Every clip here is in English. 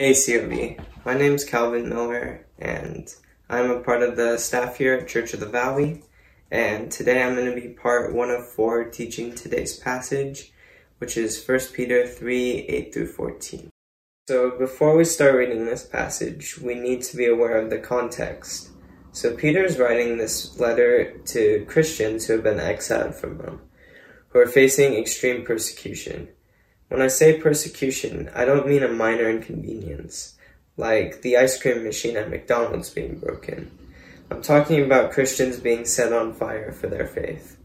Hey COV, my name is Calvin Miller and I'm a part of the staff here at Church of the Valley and today I'm going to be part one of four teaching today's passage which is 1 Peter 3 8 through 14. So before we start reading this passage we need to be aware of the context. So Peter is writing this letter to Christians who have been exiled from Rome, who are facing extreme persecution. When I say persecution, I don't mean a minor inconvenience, like the ice cream machine at McDonald's being broken. I'm talking about Christians being set on fire for their faith.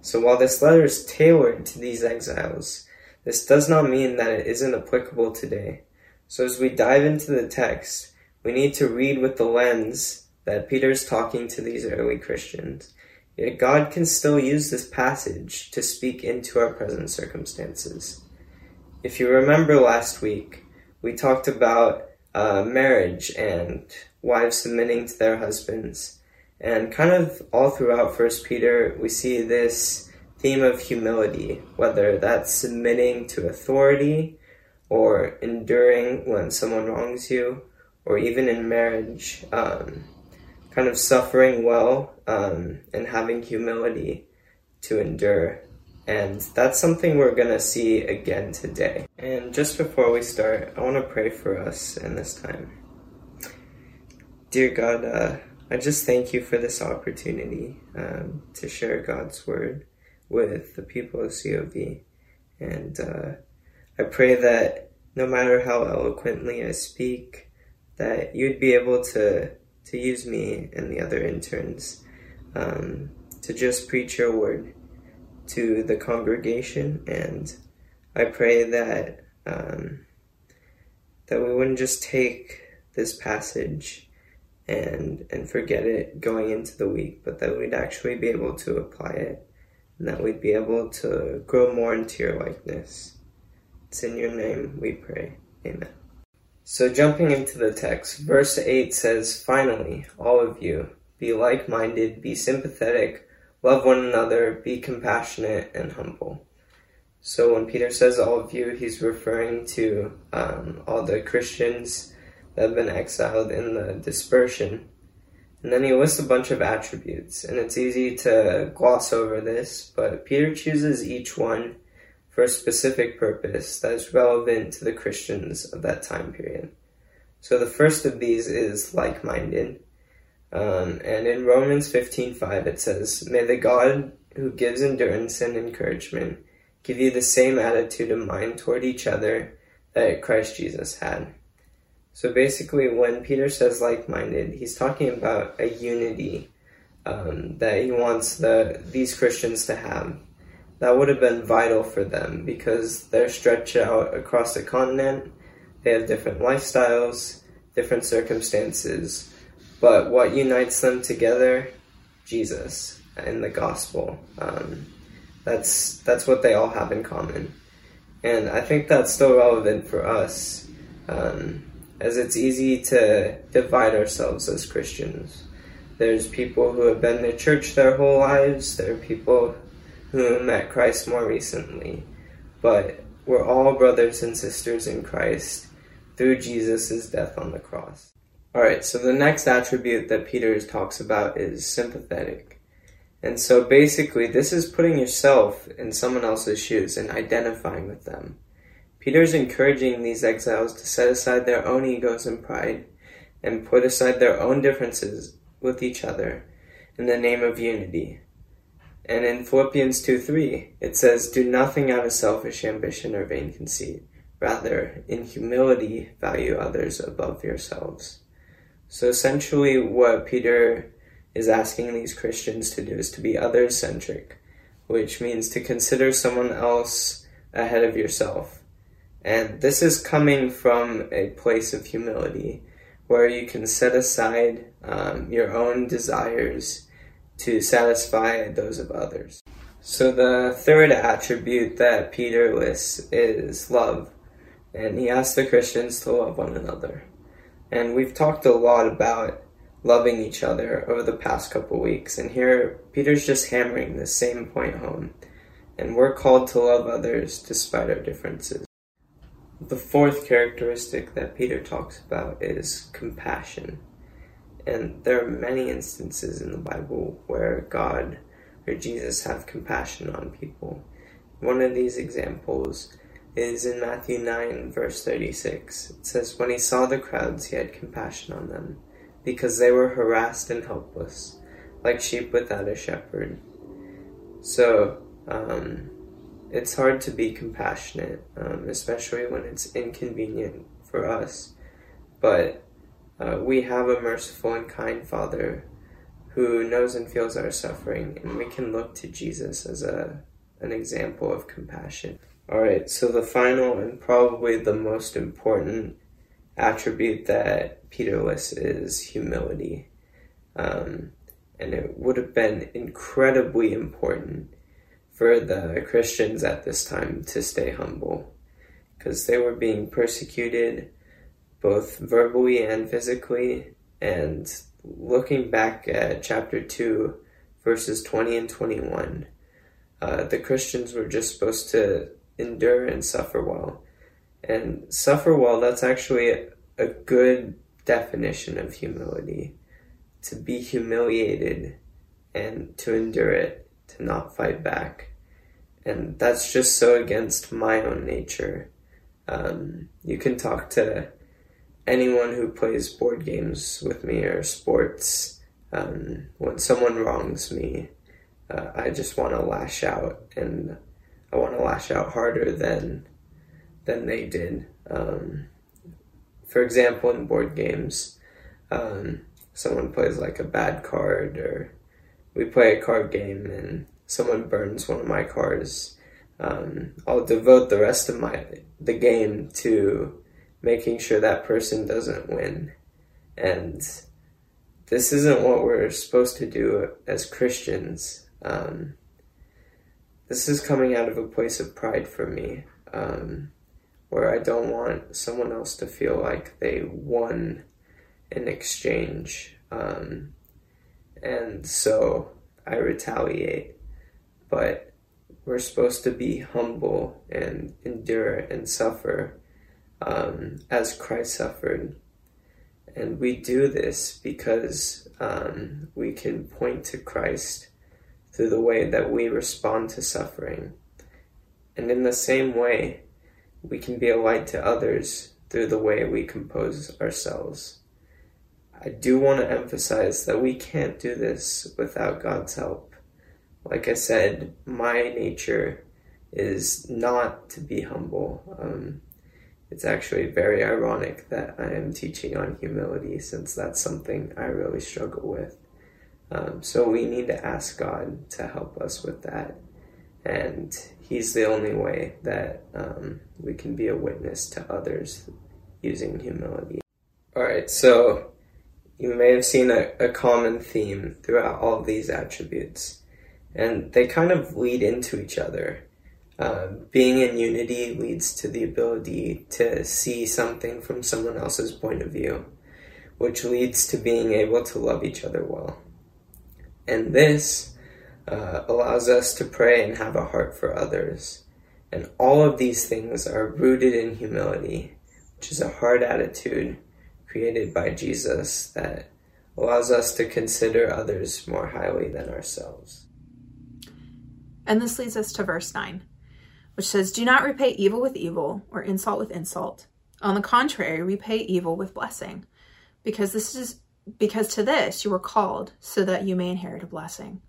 So while this letter is tailored to these exiles, this does not mean that it isn't applicable today. So as we dive into the text, we need to read with the lens that Peter's talking to these early Christians. Yet God can still use this passage to speak into our present circumstances. If you remember last week, we talked about uh, marriage and wives submitting to their husbands. And kind of all throughout First Peter, we see this theme of humility, whether that's submitting to authority or enduring when someone wrongs you, or even in marriage, um, kind of suffering well um, and having humility to endure and that's something we're going to see again today. And just before we start, I want to pray for us in this time. Dear God, uh, I just thank you for this opportunity um, to share God's word with the people of COV. And uh, I pray that no matter how eloquently I speak, that you'd be able to, to use me and the other interns um, to just preach your word to the congregation, and I pray that um, that we wouldn't just take this passage and and forget it going into the week, but that we'd actually be able to apply it, and that we'd be able to grow more into your likeness. It's in your name we pray. Amen. So jumping into the text, verse 8 says, Finally, all of you, be like minded, be sympathetic Love one another, be compassionate and humble. So when Peter says all of you, he's referring to um, all the Christians that have been exiled in the dispersion. And then he lists a bunch of attributes, and it's easy to gloss over this, but Peter chooses each one for a specific purpose that is relevant to the Christians of that time period. So the first of these is like minded. Um, and in Romans 15:5 it says, "May the God who gives endurance and encouragement give you the same attitude of mind toward each other that Christ Jesus had." So basically, when Peter says like-minded, he's talking about a unity um, that he wants the these Christians to have. That would have been vital for them because they're stretched out across the continent. They have different lifestyles, different circumstances but what unites them together? Jesus and the gospel. Um, that's that's what they all have in common, and I think that's still relevant for us, um, as it's easy to divide ourselves as Christians. There's people who have been to church their whole lives. There are people who met Christ more recently, but we're all brothers and sisters in Christ through Jesus' death on the cross. All right, so the next attribute that Peter talks about is sympathetic. And so basically, this is putting yourself in someone else's shoes and identifying with them. Peter's encouraging these exiles to set aside their own egos and pride and put aside their own differences with each other in the name of unity. And in Philippians 2 3, it says, Do nothing out of selfish ambition or vain conceit. Rather, in humility, value others above yourselves. So essentially, what Peter is asking these Christians to do is to be other centric, which means to consider someone else ahead of yourself. And this is coming from a place of humility where you can set aside um, your own desires to satisfy those of others. So, the third attribute that Peter lists is love, and he asks the Christians to love one another. And we've talked a lot about loving each other over the past couple weeks. And here, Peter's just hammering the same point home. And we're called to love others despite our differences. The fourth characteristic that Peter talks about is compassion. And there are many instances in the Bible where God or Jesus have compassion on people. One of these examples is in Matthew 9, verse 36. It says, When he saw the crowds, he had compassion on them, because they were harassed and helpless, like sheep without a shepherd. So, um, it's hard to be compassionate, um, especially when it's inconvenient for us. But uh, we have a merciful and kind Father who knows and feels our suffering, and we can look to Jesus as a an example of compassion. All right, so the final and probably the most important attribute that Peter lists is humility. Um, and it would have been incredibly important for the Christians at this time to stay humble because they were being persecuted both verbally and physically. And looking back at chapter 2, verses 20 and 21, uh, the Christians were just supposed to endure and suffer well. And suffer well, that's actually a, good definition of humility. To be humiliated and to endure it to not fight back. And that's just so against my own nature. Um, you can talk to anyone who plays board games with me or sports. Um, when someone wrongs me, uh, I just want to lash out, and I want to lash out harder than than they did. Um, for example, in board games, um, someone plays like a bad card, or we play a card game and someone burns one of my cars, um, I'll devote the rest of my the game to making sure that person doesn't win. And this isn't what we're supposed to do as Christians. Um, this is coming out of a place of pride for me, um, where I don't want someone else to feel like they won in exchange. Um, and so I retaliate but we're supposed to be humble and endure and suffer um, as Christ suffered. And we do this because um, we can point to Christ through the way that we respond to suffering. And in the same way, we can be a light to others through the way we compose ourselves. I do want to emphasize that we can't do this without God's help like I said, my nature is not to be humble. Um, it's actually very ironic that I am teaching on humility since that's something I really struggle with. Um, so we need to ask God to help us with that. And He's the only way that um, we can be a witness to others using humility. All right, so you may have seen a, a common theme throughout all these attributes and they kind of lead into each other. Uh, being in unity leads to the ability to see something from someone else's point of view, which leads to being able to love each other well. And this uh, allows us to pray and have a heart for others. And all of these things are rooted in humility, which is a hard attitude created by Jesus that allows us to consider others more highly than ourselves. And this leads us to verse 9, which says, Do not repay evil with evil or insult with insult. On the contrary, repay evil with blessing, because this is because to this you were called so that you may inherit a blessing.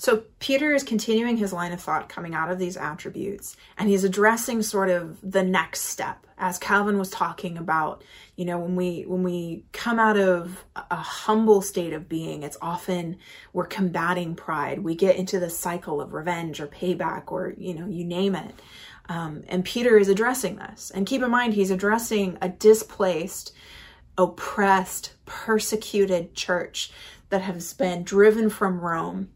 So Peter is continuing his line of thought coming out of these attributes, and he's addressing sort of the next step, as Calvin was talking about. You know, when we when we come out of a humble state of being, it's often we're combating pride. We get into the cycle of revenge or payback, or you know, you name it. Um, and Peter is addressing this. And keep in mind, he's addressing a displaced, oppressed, persecuted church that has been driven from Rome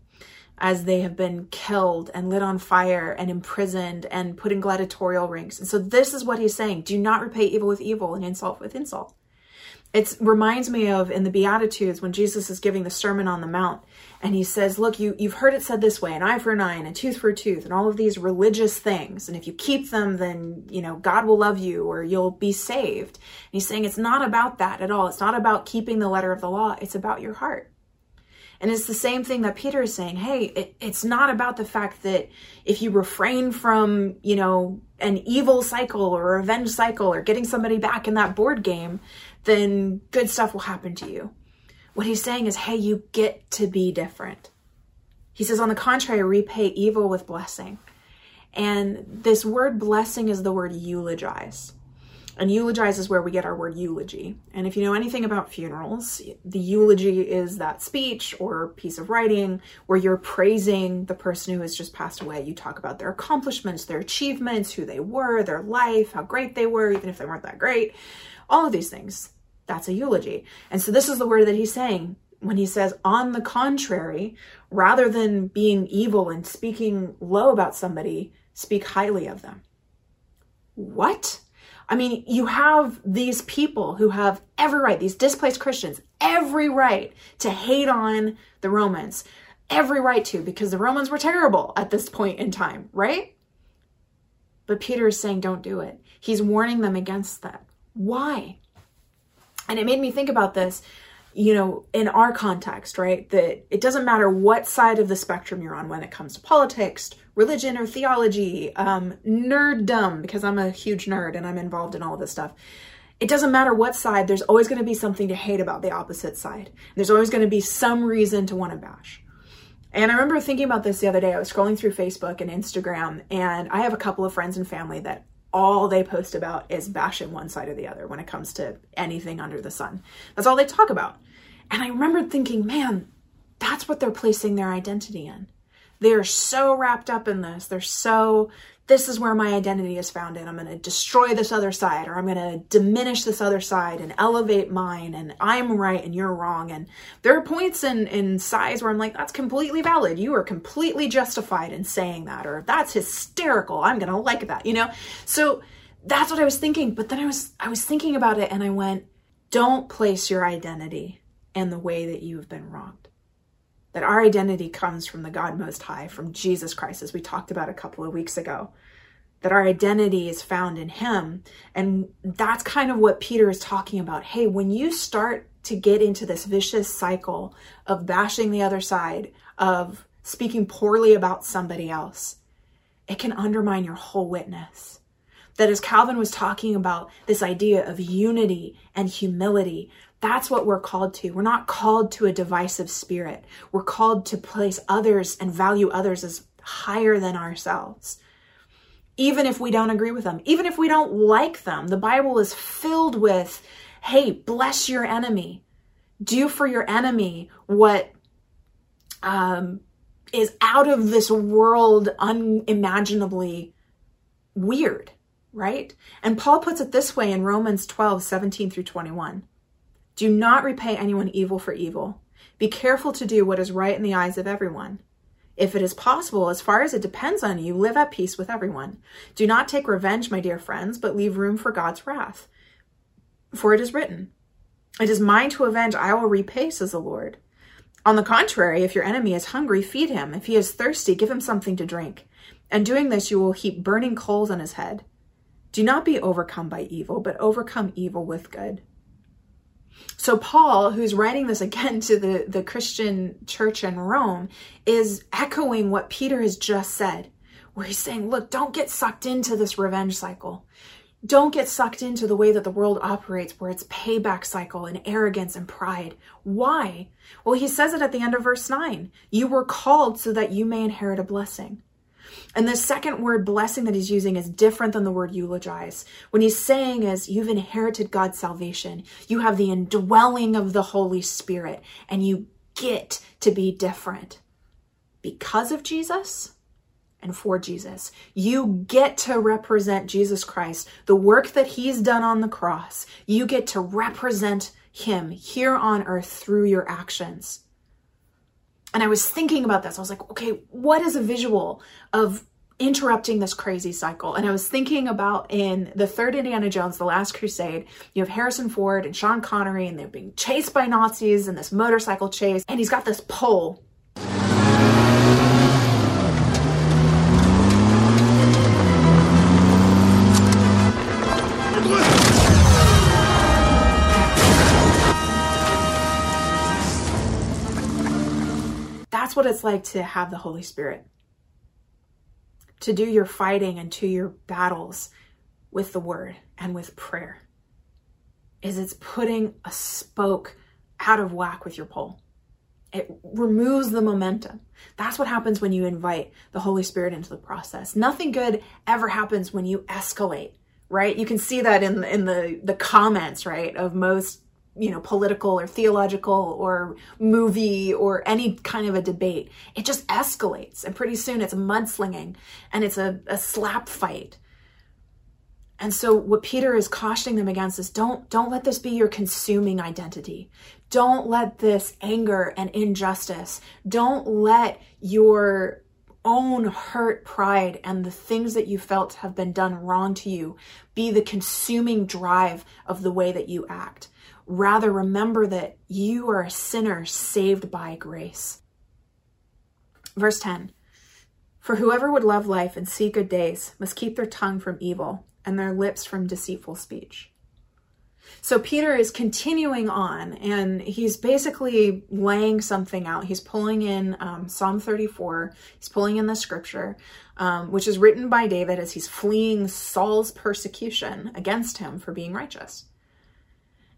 as they have been killed and lit on fire and imprisoned and put in gladiatorial rings. And so this is what he's saying. Do not repay evil with evil and insult with insult. It reminds me of in the Beatitudes when Jesus is giving the Sermon on the Mount and he says, Look, you, you've heard it said this way, an eye for an eye and a tooth for a tooth, and all of these religious things. And if you keep them, then, you know, God will love you or you'll be saved. And he's saying it's not about that at all. It's not about keeping the letter of the law, it's about your heart. And it's the same thing that Peter is saying. Hey, it, it's not about the fact that if you refrain from, you know, an evil cycle or a revenge cycle or getting somebody back in that board game, then good stuff will happen to you. What he's saying is, hey, you get to be different. He says, on the contrary, repay evil with blessing. And this word blessing is the word eulogize. And eulogize is where we get our word eulogy. And if you know anything about funerals, the eulogy is that speech or piece of writing where you're praising the person who has just passed away. You talk about their accomplishments, their achievements, who they were, their life, how great they were, even if they weren't that great. All of these things. That's a eulogy. And so this is the word that he's saying when he says, on the contrary, rather than being evil and speaking low about somebody, speak highly of them. What? I mean, you have these people who have every right, these displaced Christians, every right to hate on the Romans, every right to, because the Romans were terrible at this point in time, right? But Peter is saying, don't do it. He's warning them against that. Why? And it made me think about this, you know, in our context, right? That it doesn't matter what side of the spectrum you're on when it comes to politics, religion, or theology, um, nerddom, because I'm a huge nerd and I'm involved in all this stuff. It doesn't matter what side, there's always going to be something to hate about the opposite side. There's always going to be some reason to want to bash. And I remember thinking about this the other day. I was scrolling through Facebook and Instagram, and I have a couple of friends and family that all they post about is bashing one side or the other when it comes to anything under the sun. That's all they talk about. And I remember thinking, man, that's what they're placing their identity in. They're so wrapped up in this. They're so this is where my identity is found in. I'm going to destroy this other side or I'm going to diminish this other side and elevate mine and I'm right and you're wrong. And there are points in, in size where I'm like, that's completely valid. You are completely justified in saying that or that's hysterical. I'm going to like that, you know? So that's what I was thinking. But then I was, I was thinking about it and I went, don't place your identity in the way that you have been wronged that our identity comes from the God Most High, from Jesus Christ, as we talked about a couple of weeks ago. That our identity is found in Him. And that's kind of what Peter is talking about. Hey, when you start to get into this vicious cycle of bashing the other side, of speaking poorly about somebody else, it can undermine your whole witness. That as Calvin was talking about this idea of unity and humility, that's what we're called to. We're not called to a divisive spirit. We're called to place others and value others as higher than ourselves. Even if we don't agree with them, even if we don't like them, the Bible is filled with, hey, bless your enemy. Do for your enemy what um, is out of this world unimaginably weird, right? And Paul puts it this way in Romans 12, 17 through 21. Do not repay anyone evil for evil. Be careful to do what is right in the eyes of everyone. If it is possible, as far as it depends on you, live at peace with everyone. Do not take revenge, my dear friends, but leave room for God's wrath. For it is written, It is mine to avenge, I will repay, says the Lord. On the contrary, if your enemy is hungry, feed him. If he is thirsty, give him something to drink. And doing this, you will heap burning coals on his head. Do not be overcome by evil, but overcome evil with good. So Paul, who's writing this again to the, the Christian church in Rome, is echoing what Peter has just said, where he's saying, look, don't get sucked into this revenge cycle. Don't get sucked into the way that the world operates, where it's payback cycle and arrogance and pride. Why? Well, he says it at the end of verse 9. You were called so that you may inherit a blessing. And the second word blessing that he's using is different than the word eulogize. When he's saying is you've inherited God's salvation. You have the indwelling of the Holy Spirit and you get to be different because of Jesus and for Jesus. You get to represent Jesus Christ, the work that he's done on the cross. You get to represent him here on earth through your actions. And I was thinking about this. I was like, okay, what is a visual of interrupting this crazy cycle. And I was thinking about in the third Indiana Jones, The Last Crusade, you have Harrison Ford and Sean Connery, and they're being chased by Nazis in this motorcycle chase. And he's got this pole That's what it's like to have the Holy Spirit. To do your fighting and to your battles with the word and with prayer. Is it's putting a spoke out of whack with your pole. It removes the momentum. That's what happens when you invite the Holy Spirit into the process. Nothing good ever happens when you escalate, right? You can see that in in the the comments, right, of most you know, political or theological or movie or any kind of a debate. It just escalates. And pretty soon it's mudslinging and it's a, a slap fight. And so what Peter is cautioning them against is don't don't let this be your consuming identity. Don't let this anger and injustice, don't let your own hurt pride and the things that you felt have been done wrong to you be the consuming drive of the way that you act. Rather, remember that you are a sinner saved by grace. Verse 10 For whoever would love life and see good days must keep their tongue from evil and their lips from deceitful speech. So Peter is continuing on and he's basically laying something out. He's pulling in um, Psalm 34, he's pulling in the scripture, um, which is written by David as he's fleeing Saul's persecution against him for being righteous.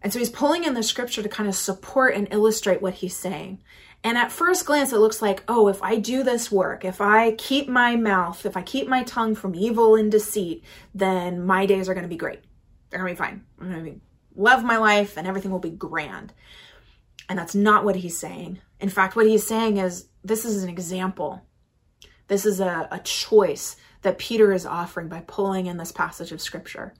And so he's pulling in the scripture to kind of support and illustrate what he's saying. And at first glance, it looks like, oh, if I do this work, if I keep my mouth, if I keep my tongue from evil and deceit, then my days are going to be great. They're going to be fine. I'm going to love my life and everything will be grand. And that's not what he's saying. In fact, what he's saying is this is an example. This is a, a choice that Peter is offering by pulling in this passage of scripture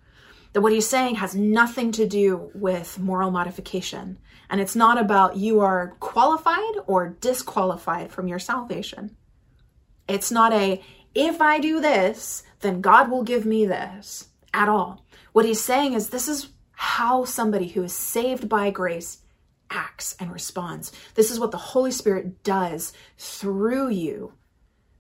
that what he's saying has nothing to do with moral modification. And it's not about you are qualified or disqualified from your salvation. It's not a, if I do this, then God will give me this at all. What he's saying is this is how somebody who is saved by grace acts and responds. This is what the Holy Spirit does through you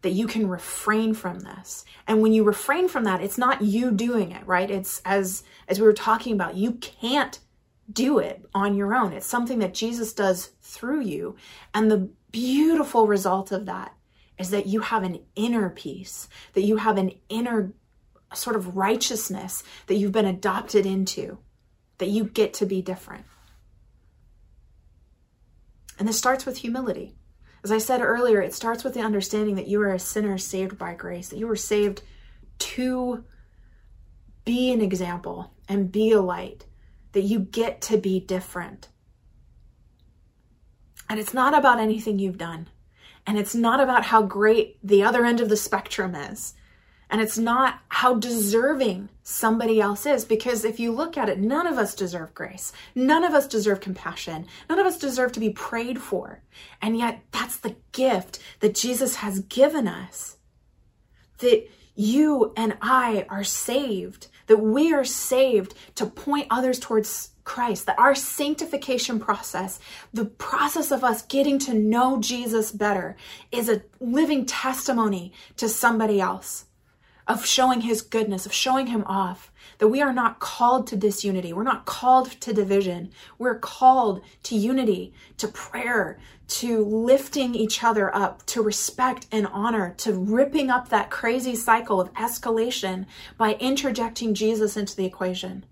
that you can refrain from this. And when you refrain from that, it's not you doing it, right? It's as as we were talking about, you can't do it on your own. It's something that Jesus does through you. And the beautiful result of that is that you have an inner peace, that you have an inner sort of righteousness that you've been adopted into, that you get to be different. And this starts with humility. As I said earlier, it starts with the understanding that you are a sinner saved by grace, that you were saved to be an example and be a light, that you get to be different. And it's not about anything you've done. And it's not about how great the other end of the spectrum is. And it's not how deserving somebody else is, because if you look at it, none of us deserve grace. None of us deserve compassion. None of us deserve to be prayed for. And yet, that's the gift that Jesus has given us. That you and I are saved, that we are saved to point others towards Christ, that our sanctification process, the process of us getting to know Jesus better, is a living testimony to somebody else of showing his goodness, of showing him off. That we are not called to disunity. We're not called to division. We're called to unity, to prayer, to lifting each other up, to respect and honor, to ripping up that crazy cycle of escalation by interjecting Jesus into the equation.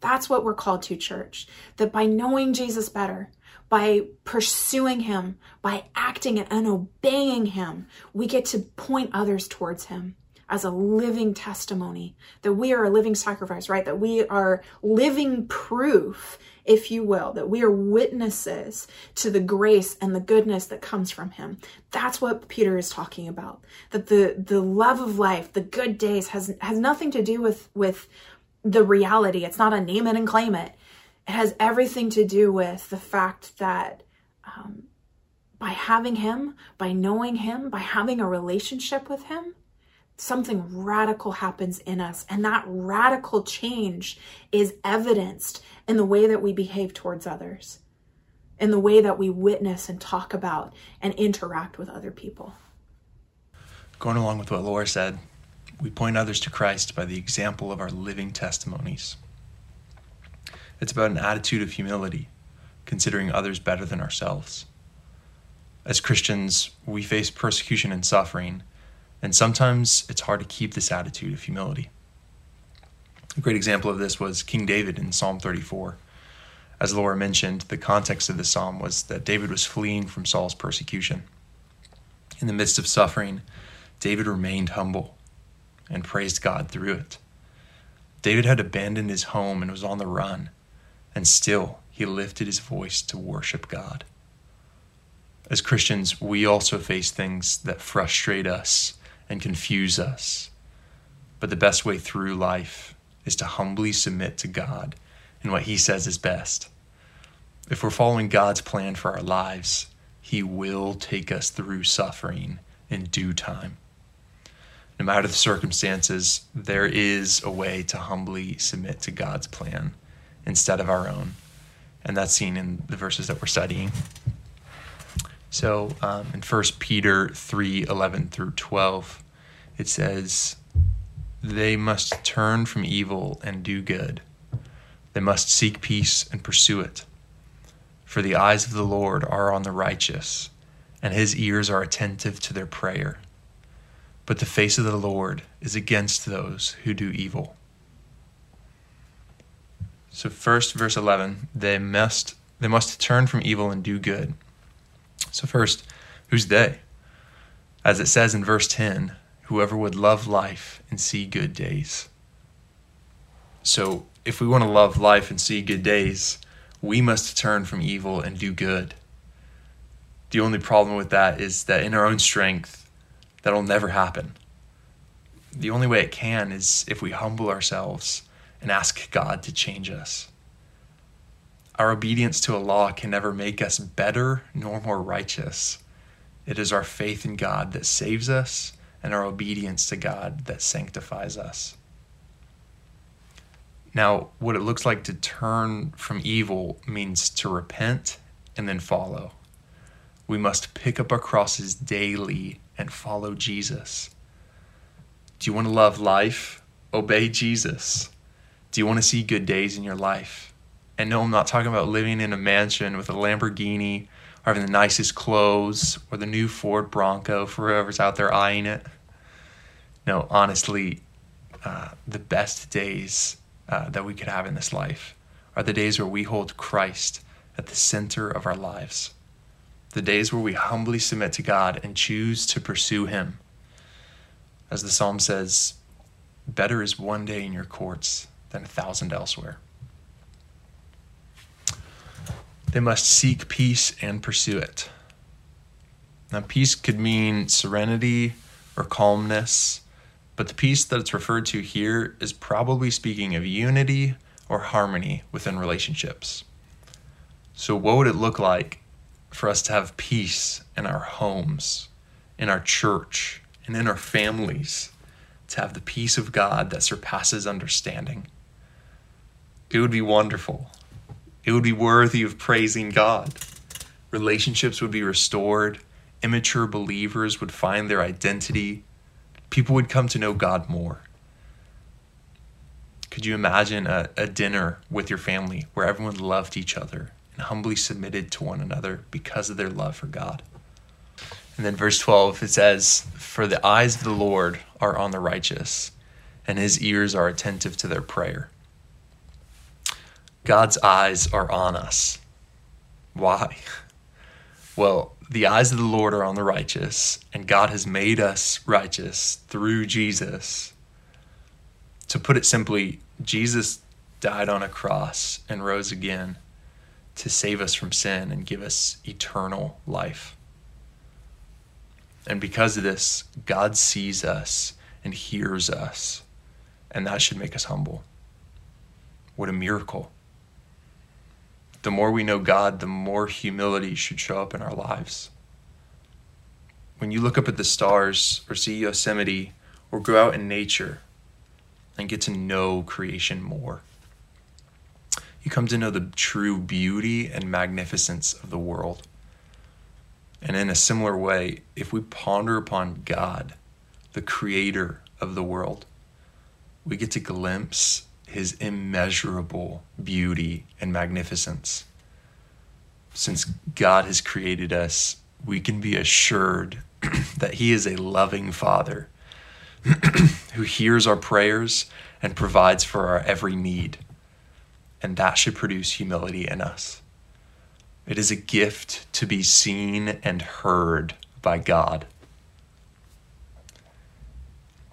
That's what we're called to, church. That by knowing Jesus better, by pursuing him, by acting and obeying him, we get to point others towards him as a living testimony, that we are a living sacrifice, right? That we are living proof, if you will, that we are witnesses to the grace and the goodness that comes from him. That's what Peter is talking about. That the the love of life, the good days has has nothing to do with with the reality. It's not a name it and claim it. It has everything to do with the fact that um, by having him, by knowing him, by having a relationship with him, something radical happens in us. And that radical change is evidenced in the way that we behave towards others, in the way that we witness and talk about and interact with other people. Going along with what Laura said, we point others to Christ by the example of our living testimonies. It's about an attitude of humility, considering others better than ourselves. As Christians, we face persecution and suffering, and sometimes it's hard to keep this attitude of humility. A great example of this was King David in Psalm 34. As Laura mentioned, the context of the psalm was that David was fleeing from Saul's persecution. In the midst of suffering, David remained humble and praised God through it. David had abandoned his home and was on the run, and still he lifted his voice to worship God. As Christians, we also face things that frustrate us and confuse us. But the best way through life is to humbly submit to God and what He says is best. If we're following God's plan for our lives, He will take us through suffering in due time. No matter the circumstances, there is a way to humbly submit to God's plan instead of our own. And that's seen in the verses that we're studying. So um, in 1 Peter 3 11 through 12, it says, They must turn from evil and do good. They must seek peace and pursue it. For the eyes of the Lord are on the righteous, and his ears are attentive to their prayer. But the face of the Lord is against those who do evil. So first verse 11, they must they must turn from evil and do good. So, first, who's they? As it says in verse 10, whoever would love life and see good days. So, if we want to love life and see good days, we must turn from evil and do good. The only problem with that is that in our own strength, that'll never happen. The only way it can is if we humble ourselves and ask God to change us. Our obedience to a law can never make us better nor more righteous. It is our faith in God that saves us and our obedience to God that sanctifies us. Now, what it looks like to turn from evil means to repent and then follow. We must pick up our crosses daily and follow Jesus. Do you want to love life? Obey Jesus. Do you want to see good days in your life? And no, I'm not talking about living in a mansion with a Lamborghini or having the nicest clothes or the new Ford Bronco for whoever's out there eyeing it. No, honestly, uh, the best days uh, that we could have in this life are the days where we hold Christ at the center of our lives. The days where we humbly submit to God and choose to pursue Him. As the psalm says, better is one day in your courts than a thousand elsewhere. They must seek peace and pursue it. Now, peace could mean serenity or calmness, but the peace that it's referred to here is probably speaking of unity or harmony within relationships. So, what would it look like for us to have peace in our homes, in our church, and in our families? To have the peace of God that surpasses understanding. It would be wonderful it would be worthy of praising God. Relationships would be restored. Immature believers would find their identity. People would come to know God more. Could you imagine a, a dinner with your family where everyone loved each other and humbly submitted to one another because of their love for God? And then verse 12, it says, For the eyes of the Lord are on the righteous, and his ears are attentive to their prayer. God's eyes are on us. Why? Well, the eyes of the Lord are on the righteous, and God has made us righteous through Jesus. To put it simply, Jesus died on a cross and rose again to save us from sin and give us eternal life. And because of this, God sees us and hears us, and that should make us humble. What a miracle! The more we know God, the more humility should show up in our lives. When you look up at the stars or see Yosemite or go out in nature and get to know creation more. You come to know the true beauty and magnificence of the world. And in a similar way, if we ponder upon God, the creator of the world, we get to glimpse his immeasurable beauty and magnificence. Since God has created us, we can be assured that he is a loving father who hears our prayers and provides for our every need. And that should produce humility in us. It is a gift to be seen and heard by God.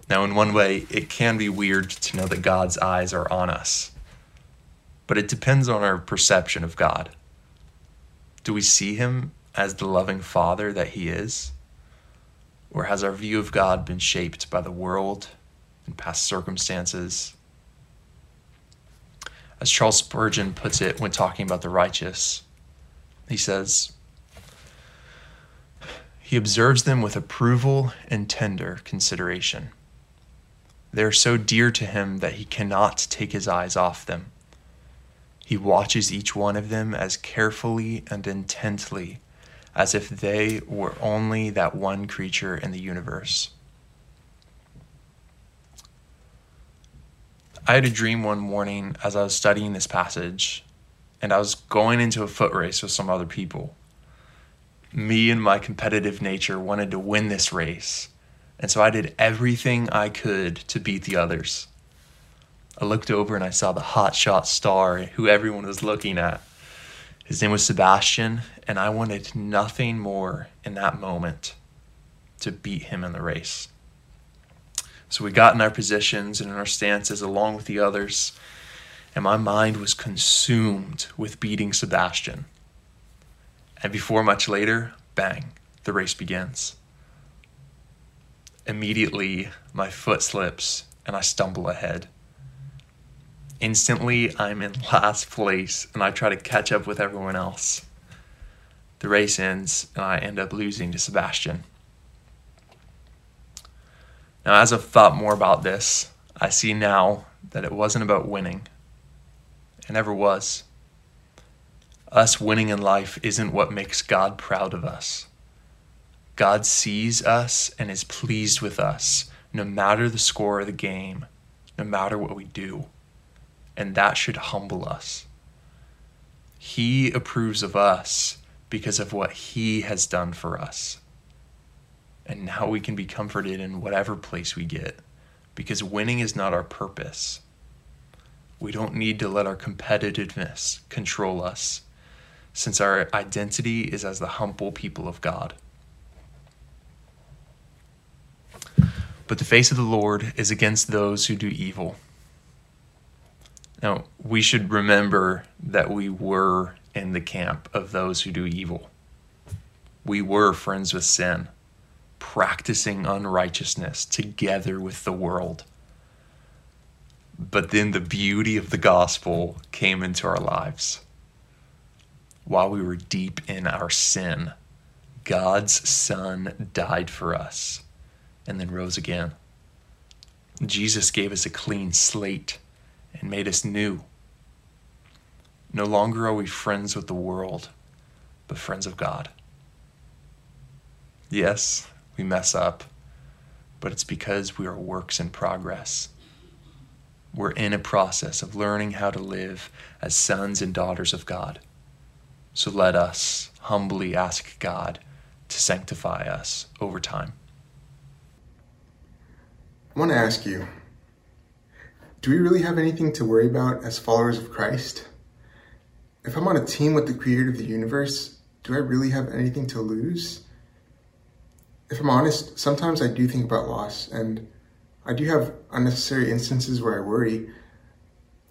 Now, in one way, it can be weird to know that God's eyes are on us, but it depends on our perception of God. Do we see Him as the loving Father that He is? Or has our view of God been shaped by the world and past circumstances? As Charles Spurgeon puts it when talking about the righteous, he says, He observes them with approval and tender consideration. They are so dear to him that he cannot take his eyes off them. He watches each one of them as carefully and intently as if they were only that one creature in the universe. I had a dream one morning as I was studying this passage, and I was going into a foot race with some other people. Me and my competitive nature wanted to win this race, and so I did everything I could to beat the others. I looked over and I saw the hotshot star who everyone was looking at. His name was Sebastian, and I wanted nothing more in that moment to beat him in the race. So we got in our positions and in our stances along with the others, and my mind was consumed with beating Sebastian. And before much later, bang, the race begins. Immediately, my foot slips and I stumble ahead. Instantly, I'm in last place and I try to catch up with everyone else. The race ends and I end up losing to Sebastian. Now, as I've thought more about this, I see now that it wasn't about winning. It never was. Us winning in life isn't what makes God proud of us. God sees us and is pleased with us, no matter the score of the game, no matter what we do and that should humble us. He approves of us because of what He has done for us. And now we can be comforted in whatever place we get because winning is not our purpose. We don't need to let our competitiveness control us since our identity is as the humble people of God. But the face of the Lord is against those who do evil. Now, we should remember that we were in the camp of those who do evil. We were friends with sin, practicing unrighteousness together with the world. But then the beauty of the gospel came into our lives. While we were deep in our sin, God's Son died for us and then rose again. Jesus gave us a clean slate and made us new. No longer are we friends with the world, but friends of God. Yes, we mess up, but it's because we are works in progress. We're in a process of learning how to live as sons and daughters of God. So let us humbly ask God to sanctify us over time. I want to ask you do we really have anything to worry about as followers of Christ? If I'm on a team with the creator of the universe, do I really have anything to lose? If I'm honest, sometimes I do think about loss, and I do have unnecessary instances where I worry.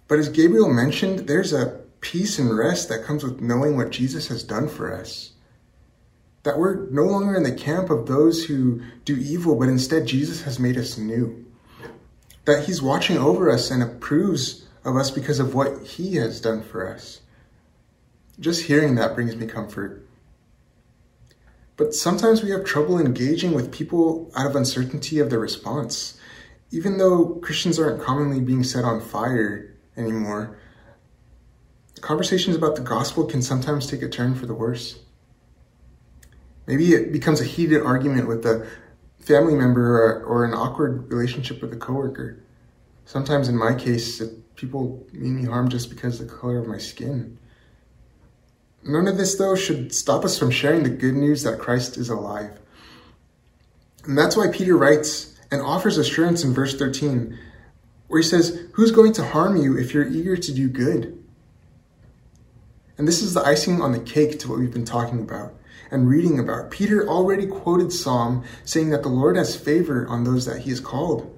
But as Gabriel mentioned, there's a peace and rest that comes with knowing what Jesus has done for us. That we're no longer in the camp of those who do evil, but instead Jesus has made us new that He's watching over us and approves of us because of what He has done for us. Just hearing that brings me comfort. But sometimes we have trouble engaging with people out of uncertainty of their response. even though Christians aren't commonly being set on fire anymore, conversations about the gospel can sometimes take a turn for the worse. Maybe it becomes a heated argument with a family member or, or an awkward relationship with a coworker. Sometimes, in my case, people mean me harm just because of the color of my skin. None of this, though, should stop us from sharing the good news that Christ is alive. And that's why Peter writes and offers assurance in verse 13, where he says, Who's going to harm you if you're eager to do good? And this is the icing on the cake to what we've been talking about and reading about. Peter already quoted Psalm saying that the Lord has favor on those that he has called.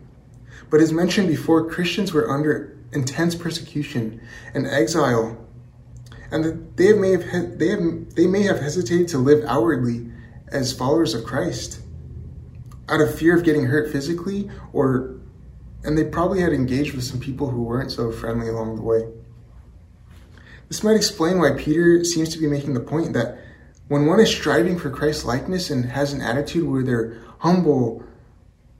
But as mentioned before, Christians were under intense persecution and exile, and they may have they have they may have hesitated to live outwardly as followers of Christ out of fear of getting hurt physically or and they probably had engaged with some people who weren't so friendly along the way. This might explain why Peter seems to be making the point that when one is striving for Christ's likeness and has an attitude where they're humble,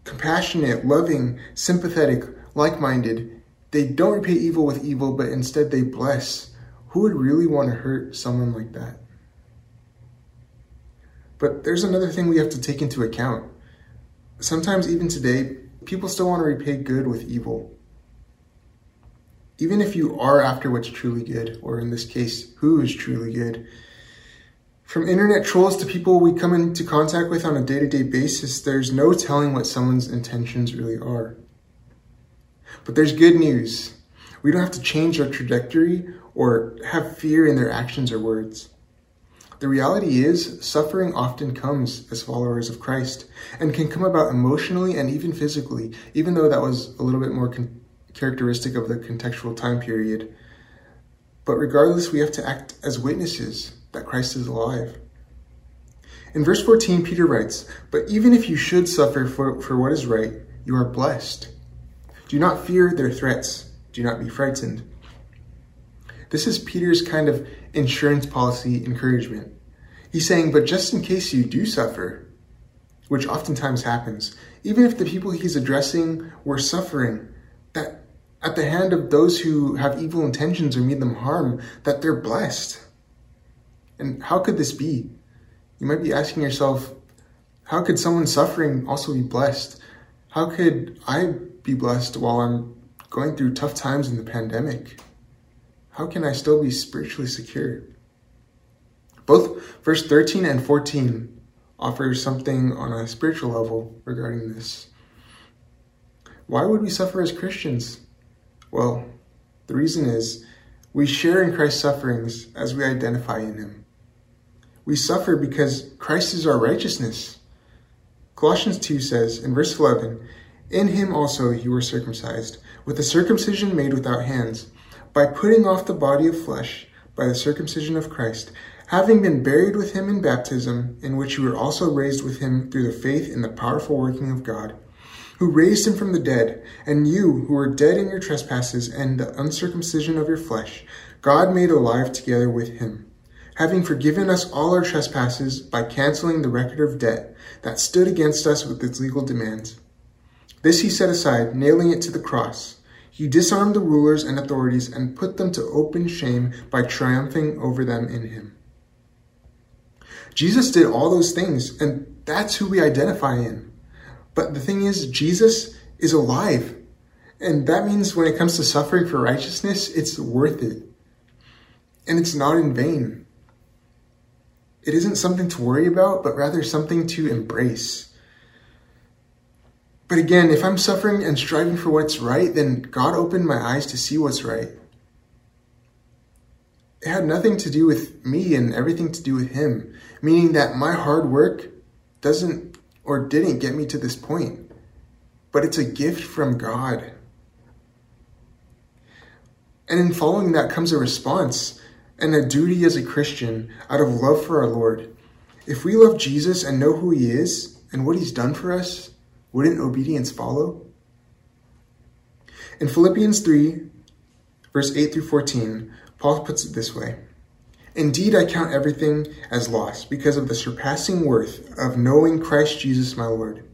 compassionate, loving, sympathetic, like minded, they don't repay evil with evil, but instead they bless. Who would really want to hurt someone like that? But there's another thing we have to take into account. Sometimes, even today, people still want to repay good with evil even if you are after what's truly good, or in this case, who is truly good. From internet trolls to people we come into contact with on a day to day basis, there's no telling what someone's intentions really are. But there's good news. We don't have to change our trajectory or have fear in their actions or words. The reality is, suffering often comes as followers of Christ and can come about emotionally and even physically, even though that was a little bit more con- characteristic of the contextual time period. But regardless, we have to act as witnesses that Christ is alive. In verse 14, Peter writes, But even if you should suffer for, for what is right, you are blessed. Do not fear their threats. Do not be frightened. This is Peter's kind of insurance policy encouragement. He's saying, But just in case you do suffer, which oftentimes happens, even if the people he's addressing were suffering, that at the hand of those who have evil intentions or mean them harm, that they're blessed. And how could this be? You might be asking yourself, how could someone suffering also be blessed? How could I be blessed while I'm going through tough times in the pandemic? How can I still be spiritually secure? Both verse 13 and 14 offer something on a spiritual level regarding this. Why would we suffer as Christians? Well, the reason is we share in Christ's sufferings as we identify in him. We suffer because Christ is our righteousness. Colossians 2 says in verse 11, In him also you were circumcised, with a circumcision made without hands, by putting off the body of flesh by the circumcision of Christ, having been buried with him in baptism, in which you were also raised with him through the faith in the powerful working of God who raised him from the dead, and you, who were dead in your trespasses and the uncircumcision of your flesh, God made alive together with him, having forgiven us all our trespasses by canceling the record of debt that stood against us with its legal demands. This he set aside, nailing it to the cross. He disarmed the rulers and authorities and put them to open shame by triumphing over them in him. Jesus did all those things, and that's who we identify in. But the thing is, Jesus is alive. And that means when it comes to suffering for righteousness, it's worth it. And it's not in vain. It isn't something to worry about, but rather something to embrace. But again, if I'm suffering and striving for what's right, then God opened my eyes to see what's right. It had nothing to do with me and everything to do with Him, meaning that my hard work doesn't or didn't get me to this point, but it's a gift from God. And in following that comes a response and a duty as a Christian out of love for our Lord. If we love Jesus and know who he is and what he's done for us, wouldn't obedience follow? In Philippians 3, verse 8 through 14, Paul puts it this way Indeed, I count everything as loss because of the surpassing worth of knowing Christ Jesus my Lord.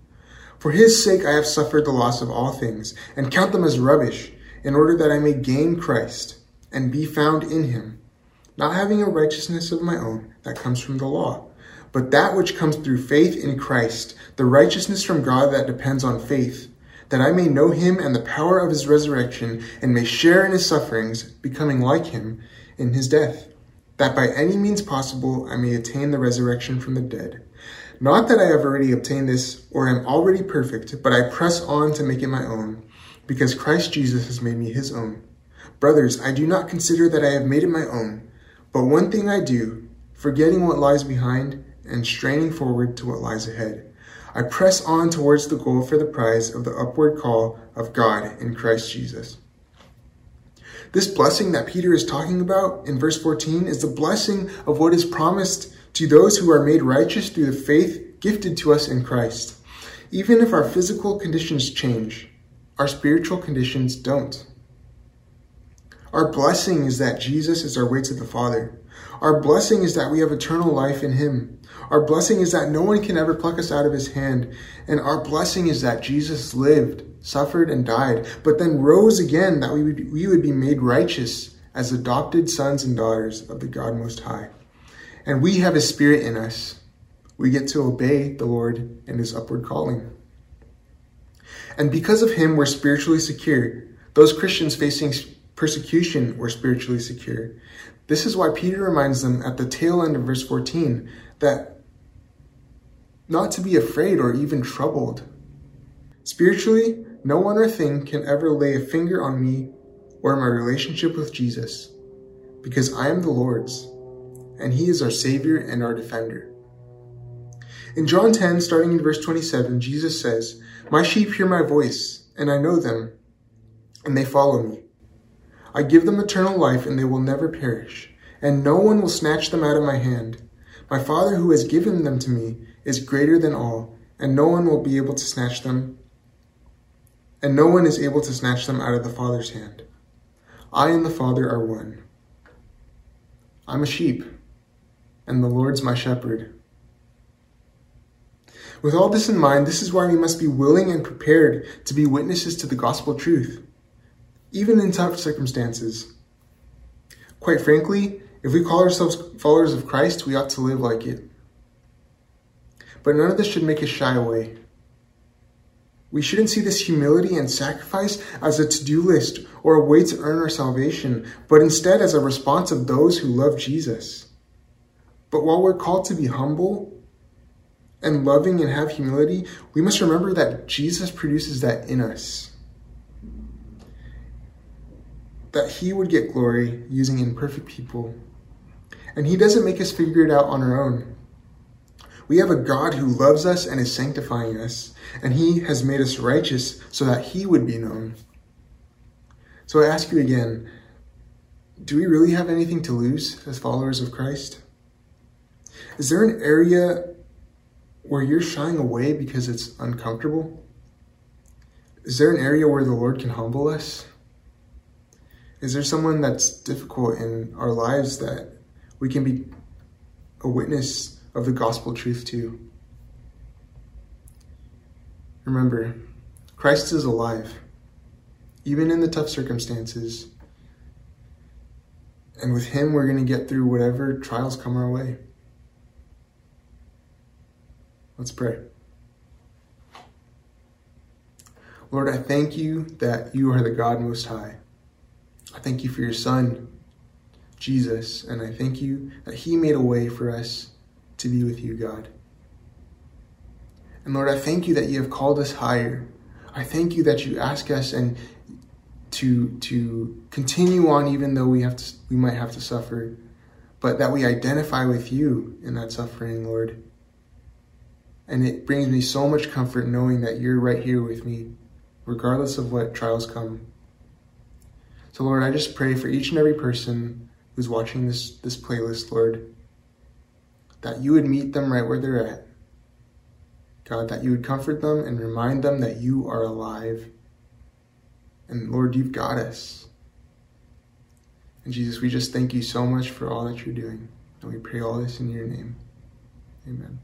For his sake I have suffered the loss of all things, and count them as rubbish, in order that I may gain Christ, and be found in him, not having a righteousness of my own that comes from the law, but that which comes through faith in Christ, the righteousness from God that depends on faith, that I may know him and the power of his resurrection, and may share in his sufferings, becoming like him in his death, that by any means possible I may attain the resurrection from the dead. Not that I have already obtained this or am already perfect, but I press on to make it my own, because Christ Jesus has made me his own. Brothers, I do not consider that I have made it my own, but one thing I do, forgetting what lies behind and straining forward to what lies ahead. I press on towards the goal for the prize of the upward call of God in Christ Jesus. This blessing that Peter is talking about in verse 14 is the blessing of what is promised to those who are made righteous through the faith gifted to us in Christ. Even if our physical conditions change, our spiritual conditions don't. Our blessing is that Jesus is our way to the Father. Our blessing is that we have eternal life in Him. Our blessing is that no one can ever pluck us out of His hand. And our blessing is that Jesus lived, suffered, and died, but then rose again that we would, we would be made righteous as adopted sons and daughters of the God Most High and we have His Spirit in us. We get to obey the Lord and His upward calling. And because of Him, we're spiritually secure. Those Christians facing persecution were spiritually secure. This is why Peter reminds them at the tail end of verse 14 that not to be afraid or even troubled. Spiritually, no one or thing can ever lay a finger on me or my relationship with Jesus, because I am the Lord's and he is our Savior and our defender. In John 10, starting in verse 27, Jesus says, My sheep hear my voice, and I know them, and they follow me. I give them eternal life, and they will never perish, and no one will snatch them out of my hand. My Father who has given them to me is greater than all, and no one will be able to snatch them, and no one is able to snatch them out of the Father's hand. I and the Father are one. I'm a sheep and the Lord's my shepherd. With all this in mind, this is why we must be willing and prepared to be witnesses to the gospel truth, even in tough circumstances. Quite frankly, if we call ourselves followers of Christ, we ought to live like it. But none of this should make us shy away. We shouldn't see this humility and sacrifice as a to do list or a way to earn our salvation, but instead as a response of those who love Jesus. But while we're called to be humble and loving and have humility, we must remember that Jesus produces that in us. That he would get glory using imperfect people. And he doesn't make us figure it out on our own. We have a God who loves us and is sanctifying us, and he has made us righteous so that he would be known. So I ask you again do we really have anything to lose as followers of Christ? Is there an area where you're shying away because it's uncomfortable? Is there an area where the Lord can humble us? Is there someone that's difficult in our lives that we can be a witness of the gospel truth to? Remember, Christ is alive, even in the tough circumstances. And with Him, we're going to get through whatever trials come our way. Let's pray. Lord, I thank you that you are the God Most High. I thank you for your Son, Jesus, and I thank you that He made a way for us to be with you, God. And Lord, I thank you that you have called us higher. I thank you that you ask us and to to continue on even though we have to we might have to suffer, but that we identify with you in that suffering, Lord. And it brings me so much comfort knowing that you're right here with me, regardless of what trials come. So, Lord, I just pray for each and every person who's watching this, this playlist, Lord, that you would meet them right where they're at. God, that you would comfort them and remind them that you are alive. And Lord, you've got us. And Jesus, we just thank you so much for all that you're doing. And we pray all this in your name. Amen.